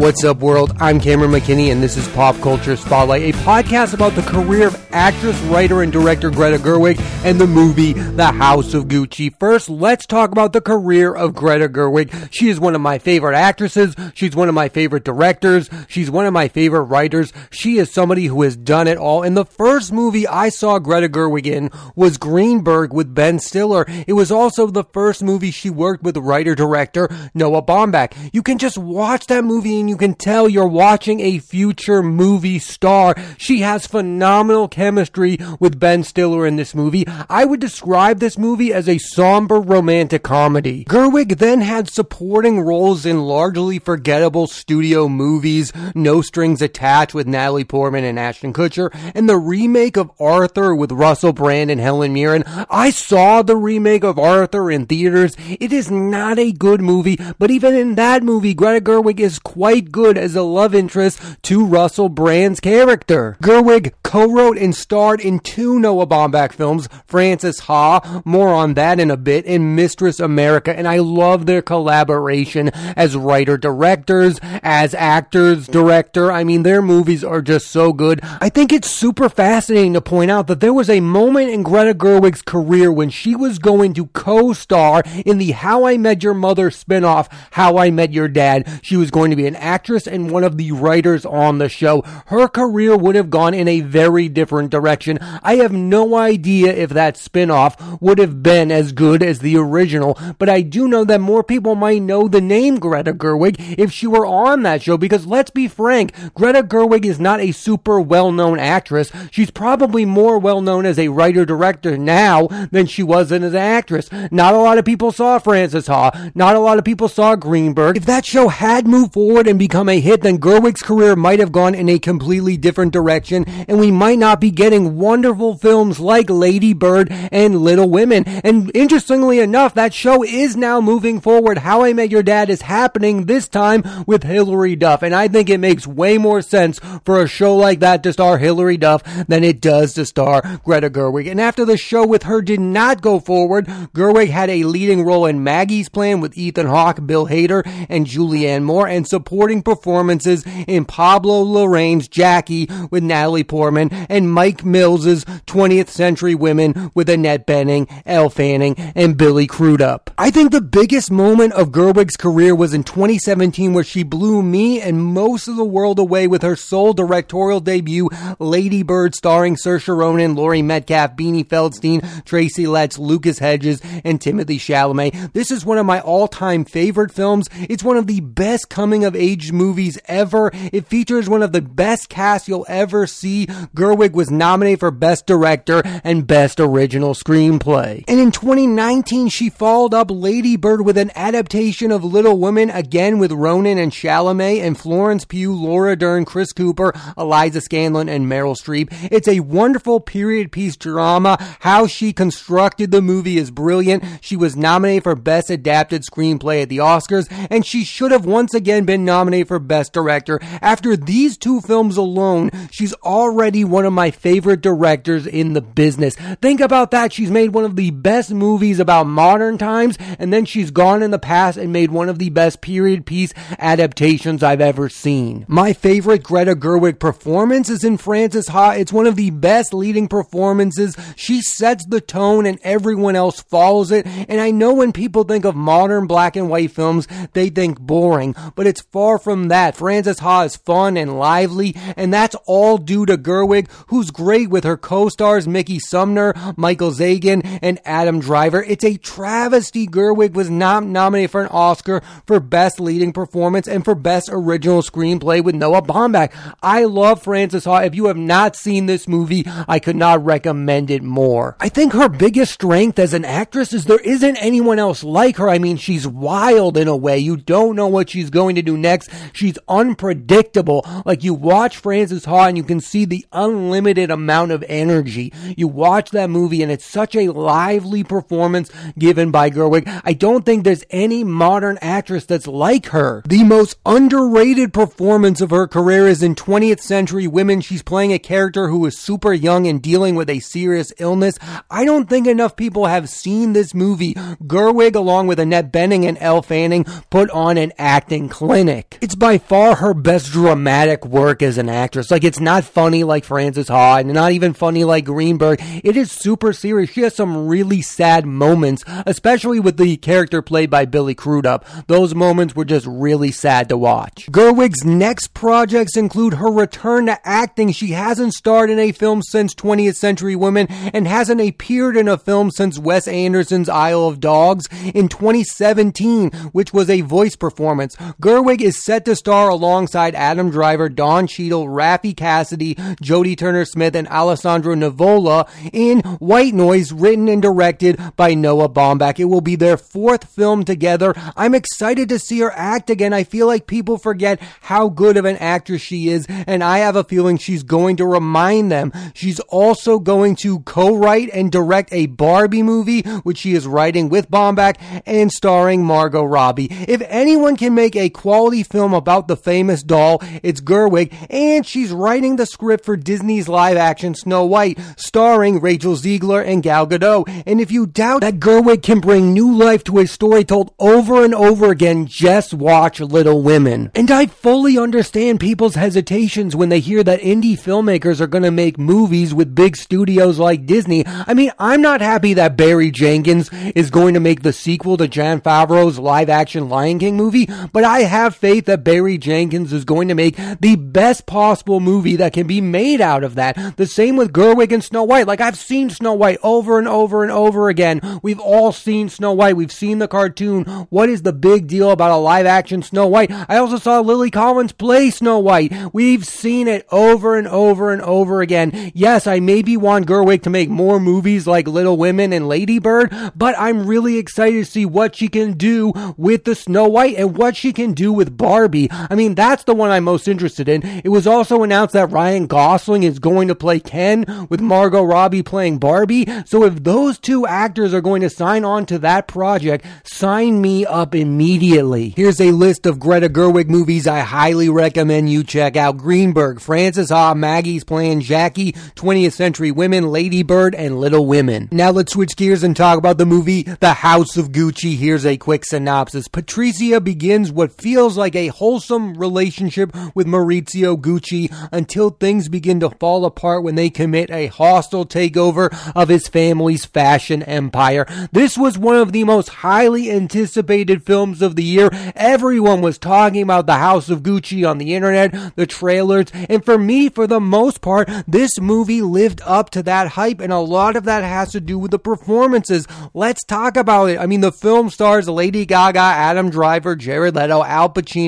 What's up, world? I'm Cameron McKinney, and this is Pop Culture Spotlight, a podcast about the career of actress, writer, and director Greta Gerwig and the movie The House of Gucci. First, let's talk about the career of Greta Gerwig. She is one of my favorite actresses. She's one of my favorite directors. She's one of my favorite writers. She is somebody who has done it all. And the first movie I saw Greta Gerwig in was Greenberg with Ben Stiller. It was also the first movie she worked with writer-director Noah Baumbach. You can just watch that movie you can tell you're watching a future movie star. She has phenomenal chemistry with Ben Stiller in this movie. I would describe this movie as a somber romantic comedy. Gerwig then had supporting roles in largely forgettable studio movies, No Strings Attached with Natalie Portman and Ashton Kutcher, and the remake of Arthur with Russell Brand and Helen Mirren. I saw the remake of Arthur in theaters. It is not a good movie, but even in that movie, Greta Gerwig is quite quite good as a love interest to Russell Brand's character. Gerwig co-wrote and starred in two Noah Baumbach films, Frances Ha, more on that in a bit, and Mistress America, and I love their collaboration as writer-directors, as actors, director. I mean, their movies are just so good. I think it's super fascinating to point out that there was a moment in Greta Gerwig's career when she was going to co-star in the How I Met Your Mother spinoff, How I Met Your Dad. She was going to be an actress and one of the writers on the show. Her career would have gone in a very different direction. I have no idea if that spinoff would have been as good as the original, but I do know that more people might know the name Greta Gerwig if she were on that show because let's be frank, Greta Gerwig is not a super well-known actress. She's probably more well-known as a writer-director now than she was as an actress. Not a lot of people saw Frances Ha. Not a lot of people saw Greenberg. If that show had moved forward and become a hit, then Gerwig's career might have gone in a completely different direction, and we might not be getting wonderful films like Lady Bird and Little Women. And interestingly enough, that show is now moving forward. How I Met Your Dad is happening this time with Hilary Duff, and I think it makes way more sense for a show like that to star Hilary Duff than it does to star Greta Gerwig. And after the show with her did not go forward, Gerwig had a leading role in Maggie's Plan with Ethan Hawke, Bill Hader, and Julianne Moore, and support supporting performances in Pablo Larraín's Jackie with Natalie Portman and Mike Mills's 20th Century Women with Annette Bening, Elle Fanning, and Billy Crudup. I think the biggest moment of Gerwig's career was in 2017 where she blew me and most of the world away with her sole directorial debut, Lady Bird, starring Saoirse Ronan, Laurie Metcalf, Beanie Feldstein, Tracy Letts, Lucas Hedges, and Timothy Chalamet. This is one of my all-time favorite films. It's one of the best coming movies ever. It features one of the best casts you'll ever see. Gerwig was nominated for Best Director and Best Original Screenplay. And in 2019, she followed up Lady Bird with an adaptation of Little Women, again with Ronan and Chalamet and Florence Pugh, Laura Dern, Chris Cooper, Eliza Scanlen, and Meryl Streep. It's a wonderful period piece drama. How she constructed the movie is brilliant. She was nominated for Best Adapted Screenplay at the Oscars, and she should have once again been nominated nominated for Best Director. After these two films alone, she's already one of my favorite directors in the business. Think about that. She's made one of the best movies about modern times, and then she's gone in the past and made one of the best period piece adaptations I've ever seen. My favorite Greta Gerwig performance is in Frances Ha. It's one of the best leading performances. She sets the tone and everyone else follows it. And I know when people think of modern black and white films, they think boring, but it's far far from that. Frances Ha is fun and lively, and that's all due to Gerwig, who's great with her co-stars Mickey Sumner, Michael Zegen, and Adam Driver. It's a travesty Gerwig was not nominated for an Oscar for Best Leading Performance and for Best Original Screenplay with Noah Baumbach. I love Frances Ha. If you have not seen this movie, I could not recommend it more. I think her biggest strength as an actress is there isn't anyone else like her. I mean, she's wild in a way. You don't know what she's going to do next She's unpredictable. Like you watch Frances Ha and you can see the unlimited amount of energy. You watch that movie and it's such a lively performance given by Gerwig. I don't think there's any modern actress that's like her. The most underrated performance of her career is in 20th Century Women. She's playing a character who is super young and dealing with a serious illness. I don't think enough people have seen this movie. Gerwig, along with Annette Bening and Elle Fanning, put on an acting clinic. Dramatic. It's by far her best dramatic work as an actress. Like, it's not funny like Frances Ha, and not even funny like Greenberg. It is super serious. She has some really sad moments, especially with the character played by Billy Crudup. Those moments were just really sad to watch. Gerwig's next projects include her return to acting. She hasn't starred in a film since 20th Century Women and hasn't appeared in a film since Wes Anderson's Isle of Dogs in 2017, which was a voice performance. Gerwig is set to star alongside Adam Driver, Don Cheadle, Raffey Cassidy, Jodie Turner Smith, and Alessandro Nivola in White Noise, written and directed by Noah Baumbach. It will be their fourth film together. I'm excited to see her act again. I feel like people forget how good of an actress she is, and I have a feeling she's going to remind them. She's also going to co-write and direct a Barbie movie, which she is writing with Baumbach and starring Margot Robbie. If anyone can make a quality film about the famous doll, it's Gerwig, and she's writing the script for Disney's live action Snow White, starring Rachel Zegler and Gal Gadot. And if you doubt that Gerwig can bring new life to a story told over and over again, just watch Little Women. And I fully understand people's hesitations when they hear that indie filmmakers are going to make movies with big studios like Disney. I mean, I'm not happy that Barry Jenkins is going to make the sequel to Jon Favreau's live action Lion King movie, but I have faith that Barry Jenkins is going to make the best possible movie that can be made out of that. The same with Gerwig and Snow White. Like, I've seen Snow White over and over and over again. We've all seen Snow White. We've seen the cartoon. What is the big deal about a live action Snow White? I also saw Lily Collins play Snow White. We've seen it over and over and over again. Yes, I maybe want Gerwig to make more movies like Little Women and Lady Bird, but I'm really excited to see what she can do with the Snow White and what she can do with Barbie. I mean, that's the one I'm most interested in. It was also announced that Ryan Gosling is going to play Ken with Margot Robbie playing Barbie. So if those two actors are going to sign on to that project, sign me up immediately. Here's a list of Greta Gerwig movies I highly recommend you check out. Greenberg, Frances Ha, Maggie's Playing Jackie, 20th Century Women, Lady Bird, and Little Women. Now let's switch gears and talk about the movie The House of Gucci. Here's a quick synopsis. Patricia begins what feels like a wholesome relationship with Maurizio Gucci until things begin to fall apart when they commit a hostile takeover of his family's fashion empire. This was one of the most highly anticipated films of the year. Everyone was talking about the House of Gucci on the internet, the trailers, and for me, for the most part, this movie lived up to that hype, and a lot of that has to do with the performances. Let's talk about it. I mean, the film stars Lady Gaga, Adam Driver, Jared Leto, Al Pacino,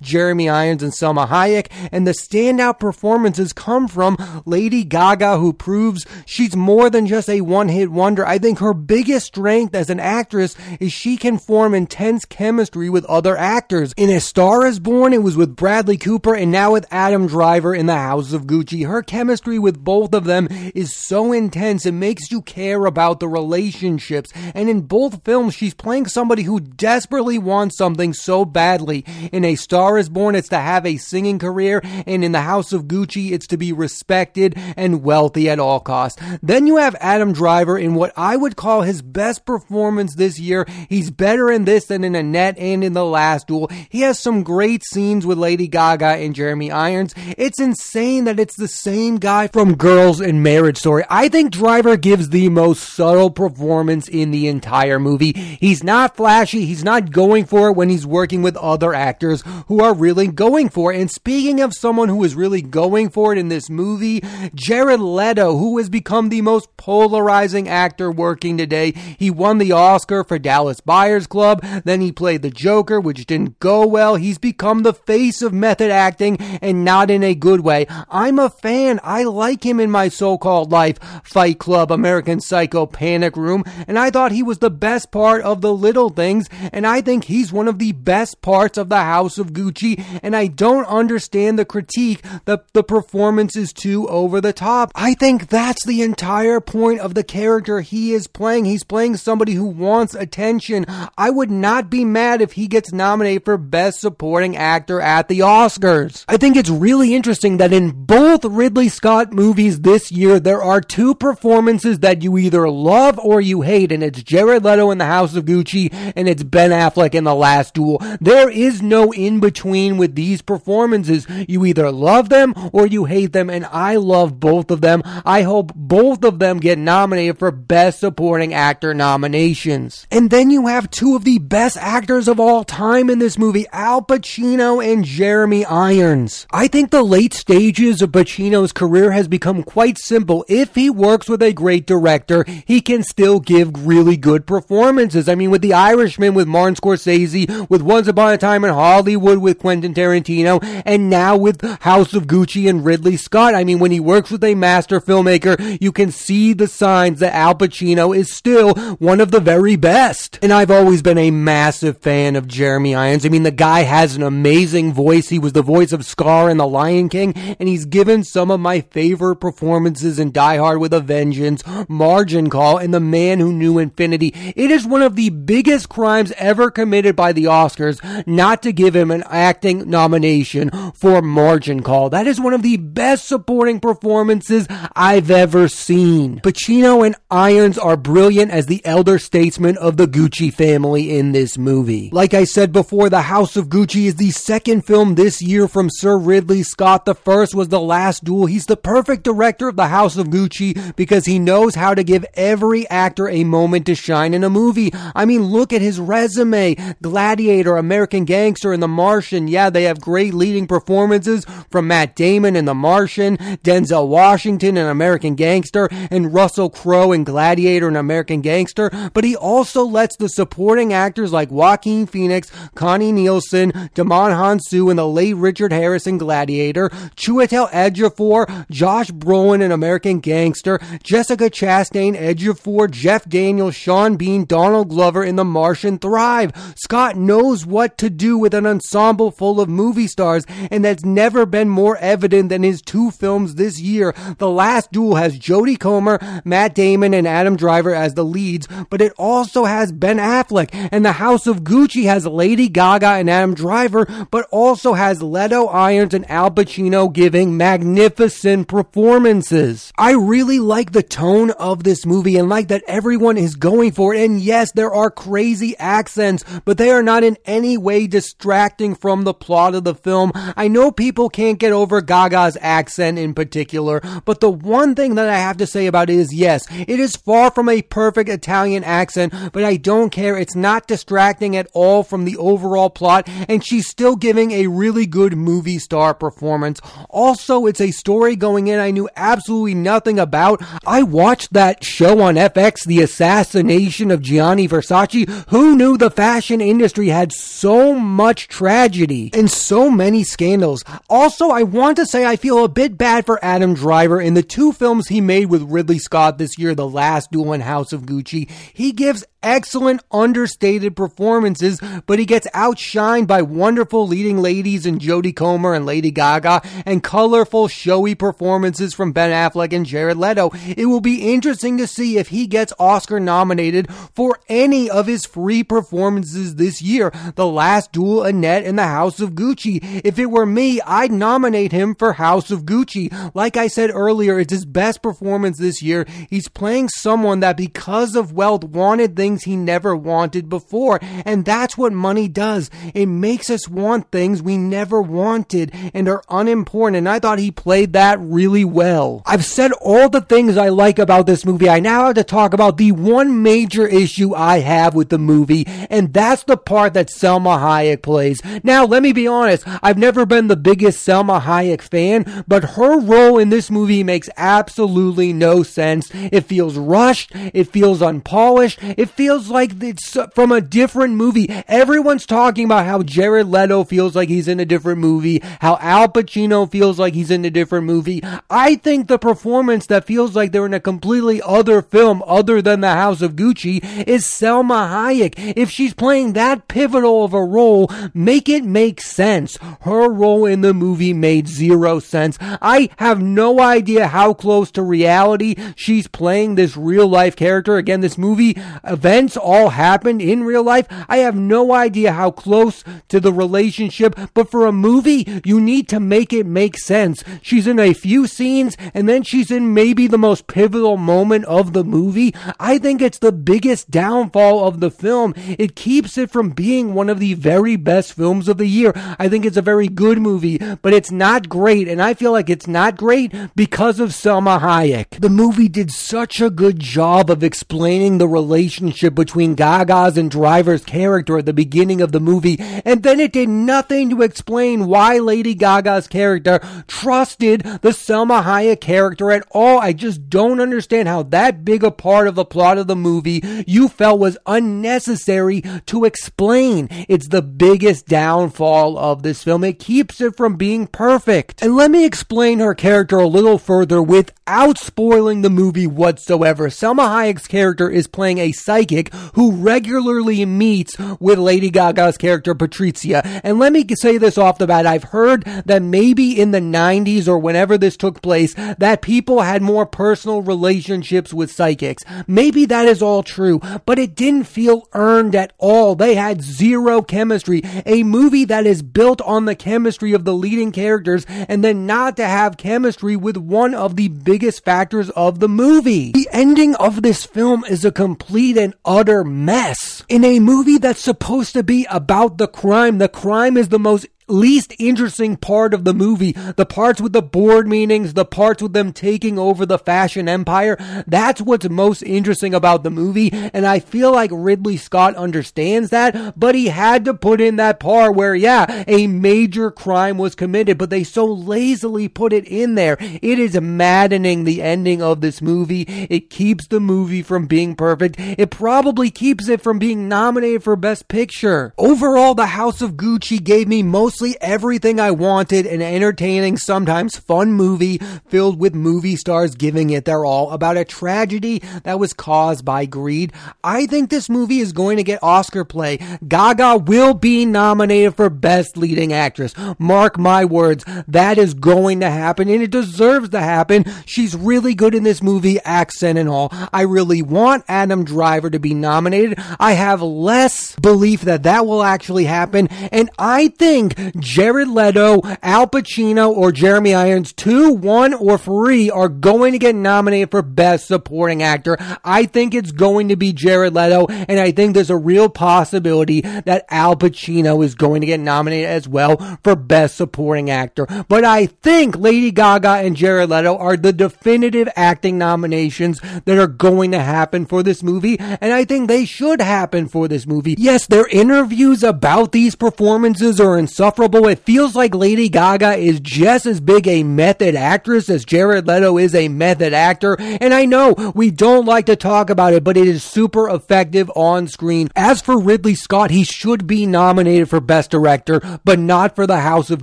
Jeremy Irons, and Salma Hayek, and the standout performances come from Lady Gaga, who proves she's more than just a one hit wonder. I think her biggest strength as an actress is she can form intense chemistry with other actors. In A Star is Born, it was with Bradley Cooper, and now with Adam Driver in The House of Gucci. Her chemistry with both of them is so intense, it makes you care about the relationships. And in both films, she's playing somebody who desperately wants something so badly. In A Star is Born, it's to have a singing career, and in The House of Gucci, it's to be respected and wealthy at all costs. Then you have Adam Driver in what I would call his best performance this year. He's better in this than in Annette and in The Last Duel. He has some great scenes with Lady Gaga and Jeremy Irons. It's insane that it's the same guy from Girls and Marriage Story. I think Driver gives the most subtle performance in the entire movie. He's not flashy. He's not going for it when he's working with other actors who are really going for it. And speaking of someone who is really going for it in this movie, Jared Leto, who has become the most polarizing actor working today. He won the Oscar for Dallas Buyers Club. Then he played the Joker, which didn't go well. He's become the face of method acting and not in a good way. I'm a fan. I like him in my so-called life. Fight Club, American Psycho, Panic Room. And I thought he was the best part of the little things. And I think he's one of the best parts of the House of Gucci. And I don't understand the critique that the performance is too over the top. I think that's the entire point of the character he is playing. He's playing somebody who wants attention. I would not be mad if he gets nominated for Best Supporting Actor at the Oscars. I think it's really interesting that in both Ridley Scott movies this year, there are two performances that you either love or you hate, and it's Jared Leto in The House of Gucci and it's Ben Affleck in The Last Duel. There is no no in between with these performances. You either love them or you hate them, and I love both of them. I hope both of them get nominated for Best Supporting Actor nominations. And then you have two of the best actors of all time in this movie, Al Pacino and Jeremy Irons. I think the late stages of Pacino's career has become quite simple. If he works with a great director, he can still give really good performances. I mean, with The Irishman, with Martin Scorsese, with Once Upon a Time in Hollywood, with Quentin Tarantino, and now with House of Gucci and Ridley Scott. I mean, when he works with a master filmmaker, you can see the signs that Al Pacino is still one of the very best. And I've always been a massive fan of Jeremy Irons. I mean, the guy has an amazing voice. He was the voice of Scar in The Lion King, and he's given some of my favorite performances in Die Hard with a Vengeance, Margin Call, and The Man Who Knew Infinity. It is one of the biggest crimes ever committed by the Oscars not to give him an acting nomination for Margin Call. That is one of the best supporting performances I've ever seen. Pacino and Irons are brilliant as the elder statesman of the Gucci family in this movie. Like I said before, The House of Gucci is the second film this year from Sir Ridley Scott. The first was The Last Duel. He's the perfect director of The House of Gucci because he knows how to give every actor a moment to shine in a movie. I mean, look at his resume. Gladiator, American Gangster, and The Martian. Yeah, they have great leading performances from Matt Damon in The Martian, Denzel Washington in American Gangster, and Russell Crowe in Gladiator and American Gangster. But he also lets the supporting actors like Joaquin Phoenix, Connie Nielsen, Djimon Hounsou, and the late Richard Harris in Gladiator, Chiwetel Ejiofor, Josh Brolin in American Gangster, Jessica Chastain, Ejiofor, Jeff Daniels, Sean Bean, Donald Glover in The Martian thrive. Scott knows what to do with an ensemble full of movie stars, and that's never been more evident than his two films this year. The Last Duel has Jodie Comer, Matt Damon, and Adam Driver as the leads, but it also has Ben Affleck, and The House of Gucci has Lady Gaga and Adam Driver, but also has Leto, Irons, and Al Pacino giving magnificent performances. I really like the tone of this movie and like that everyone is going for it. And yes, there are crazy accents, but they are not in any way distracting from the plot of the film. I know people can't get over Gaga's accent in particular, but the one thing that I have to say about it is yes, it is far from a perfect Italian accent, but I don't care. It's not distracting at all from the overall plot, and she's still giving a really good movie star performance. Also, it's a story going in I knew absolutely nothing about. I watched that show on FX, The Assassination of Gianni Versace. Who knew the fashion industry had so much tragedy and so many scandals? Also, I want to say I feel a bit bad for Adam Driver in the two films he made with Ridley Scott this year, The Last Duel and House of Gucci. He gives excellent understated performances, but he gets outshined by wonderful leading ladies in Jodie Comer and Lady Gaga and colorful showy performances from Ben Affleck and Jared Leto. It will be interesting to see if he gets Oscar nominated for any of his free performances this year. The Last Duel, Annette, in The House of Gucci. If it were me, I'd nominate him for House of Gucci. Like I said earlier, it's his best performance this year. He's playing someone that because of wealth wanted things he never wanted before. And that's what money does. It makes us want things we never wanted and are unimportant. And I thought he played that really well. I've said all the things I like about this movie. I now have to talk about the one major issue I have with the movie, and that's the part that Salma Hayek plays. Now, let me be honest, I've never been the biggest Salma Hayek fan, but her role in this movie makes absolutely no sense. It feels rushed, it feels unpolished, it feels like it's from a different movie. Everyone's talking about how Jared Leto feels like he's in a different movie, how Al Pacino feels like he's in a different movie. I think the performance that feels like they're in a completely other film other than The House of Gucci is Salma Hayek. If she's playing that pivotal of a role, make it make sense. Her role in the movie made zero sense. I have no idea how close to reality she's playing this real life character. Again, this movie events all happened in real life. I have no idea how close to the relationship, but for a movie, you need to make it make sense. She's in a few scenes and then she's in maybe the most pivotal moment of the movie. I think it's the biggest downfall of the film. It keeps it from being one of the very best films of the year. I think it's a very good movie, but it's not great. And I feel like it's not great because of Salma Hayek. The movie did such a good job of explaining the relationship between Gaga's and Driver's character at the beginning of the movie, and then it did nothing to explain why Lady Gaga's character trusted the Salma Hayek character at all. I just don't understand how that big a part of the plot of the movie you felt was unnecessary to explain. It's the biggest downfall of this film. It keeps it from being perfect. And let me explain her character a little further without spoiling the movie whatsoever. Salma Hayek's character is playing a psychic who regularly meets with Lady Gaga's character Patricia. And let me say this off the bat. I've heard that maybe in the 90s or whenever this took place, that people had more personal relationships with psychics. Maybe that is all true, but it didn't feel earned at all. They had zero chemistry. A movie that is built on the chemistry of the leading characters and then not to have chemistry with one of the biggest factors of the movie. The ending of this film is a complete and utter mess. In a movie that's supposed to be about the crime, the crime is the most least interesting part of the movie, the parts with the board meetings, the parts with them taking over the fashion empire, that's what's most interesting about the movie. And I feel like Ridley Scott understands that, but he had to put in that part where, yeah, a major crime was committed, but they so lazily put it in there. It is maddening the ending of this movie. It keeps the movie from being perfect. It probably keeps it from being nominated for Best Picture. Overall, The House of Gucci gave me most mostly everything I wanted an entertaining, sometimes fun movie filled with movie stars giving it their all about a tragedy that was caused by greed. I think this movie is going to get Oscar play. Gaga will be nominated for Best Leading Actress. Mark my words, that is going to happen and it deserves to happen. She's really good in this movie, accent and all. I really want Adam Driver to be nominated. I have less belief that that will actually happen and I think Jared Leto, Al Pacino, or Jeremy Irons, two, one, or three are going to get nominated for Best Supporting Actor. I think it's going to be Jared Leto, and I think there's a real possibility that Al Pacino is going to get nominated as well for Best Supporting Actor. But I think Lady Gaga and Jared Leto are the definitive acting nominations that are going to happen for this movie, and I think they should happen for this movie. Yes, their interviews about these performances are insufferable insufferable. It feels like Lady Gaga is just as big a method actress as Jared Leto is a method actor. And I know we don't like to talk about it, but it is super effective on screen. As for Ridley Scott, he should be nominated for Best Director, but not for The House of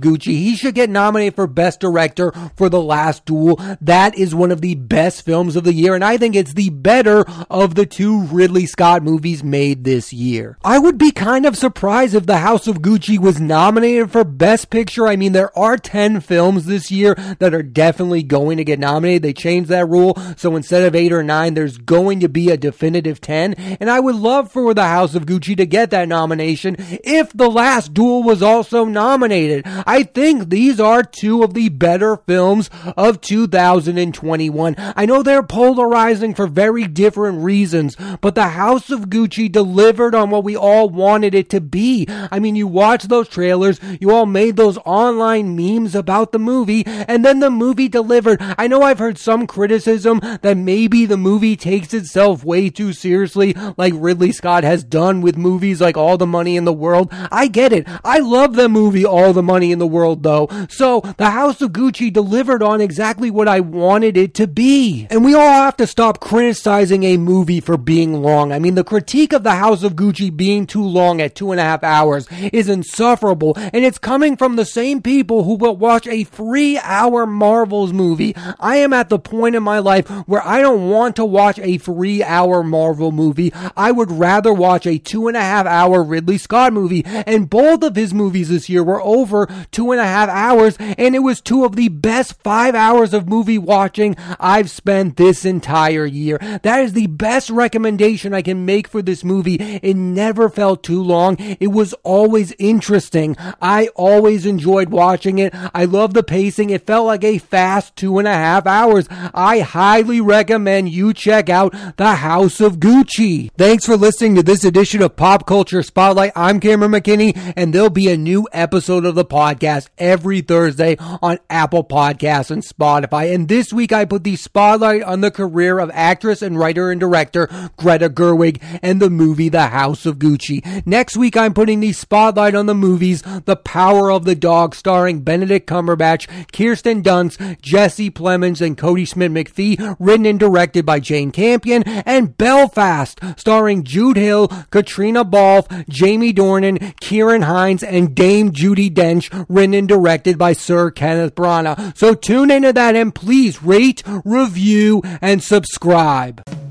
Gucci. He should get nominated for Best Director for The Last Duel. That is one of the best films of the year, and I think it's the better of the two Ridley Scott movies made this year. I would be kind of surprised if The House of Gucci was nominated nominated for Best Picture. I mean, there are 10 films this year that are definitely going to get nominated. They changed that rule. So instead of 8 or 9, there's going to be a definitive 10. And I would love for The House of Gucci to get that nomination if The Last Duel was also nominated. I think these are two of the better films of 2021. I know they're polarizing for very different reasons, but The House of Gucci delivered on what we all wanted it to be. I mean, you watch those trailers, you all made those online memes about the movie, and then the movie delivered. I know I've heard some criticism that maybe the movie takes itself way too seriously, like Ridley Scott has done with movies like All the Money in the World. I get it. I love the movie All the Money in the World, though. So, The House of Gucci delivered on exactly what I wanted it to be. And we all have to stop criticizing a movie for being long. I mean, the critique of The House of Gucci being too long at two and a half hours is insufferable and it's coming from the same people who will watch a three hour Marvels movie. I am at the point in my life where I don't want to watch a three hour Marvel movie. I would rather watch a two and a half hour Ridley Scott movie. And both of his movies this year were over two and a half hours, and it was two of the best five hours of movie watching I've spent this entire year. That is the best recommendation I can make for this movie. It never felt too long. It was always interesting. I always enjoyed watching it. I love the pacing. It felt like a fast two and a half hours. I highly recommend you check out The House of Gucci. Thanks for listening to this edition of Pop Culture Spotlight. I'm Cameron McKinney, and there'll be a new episode of the podcast every Thursday on Apple Podcasts and Spotify. And this week I put the spotlight on the career of actress and writer and director Greta Gerwig and the movie The House of Gucci. Next week I'm putting the spotlight on the movies The Power of the Dog starring Benedict Cumberbatch, Kirsten Dunst, Jesse Plemons, and Kodi Smit-McPhee, written and directed by Jane Campion, and Belfast starring Jude Hill, Caitríona Balfe, Jamie Dornan, Ciarán Hinds, and Dame Judi Dench, written and directed by Sir Kenneth Branagh. So tune into that and please rate, review, and subscribe.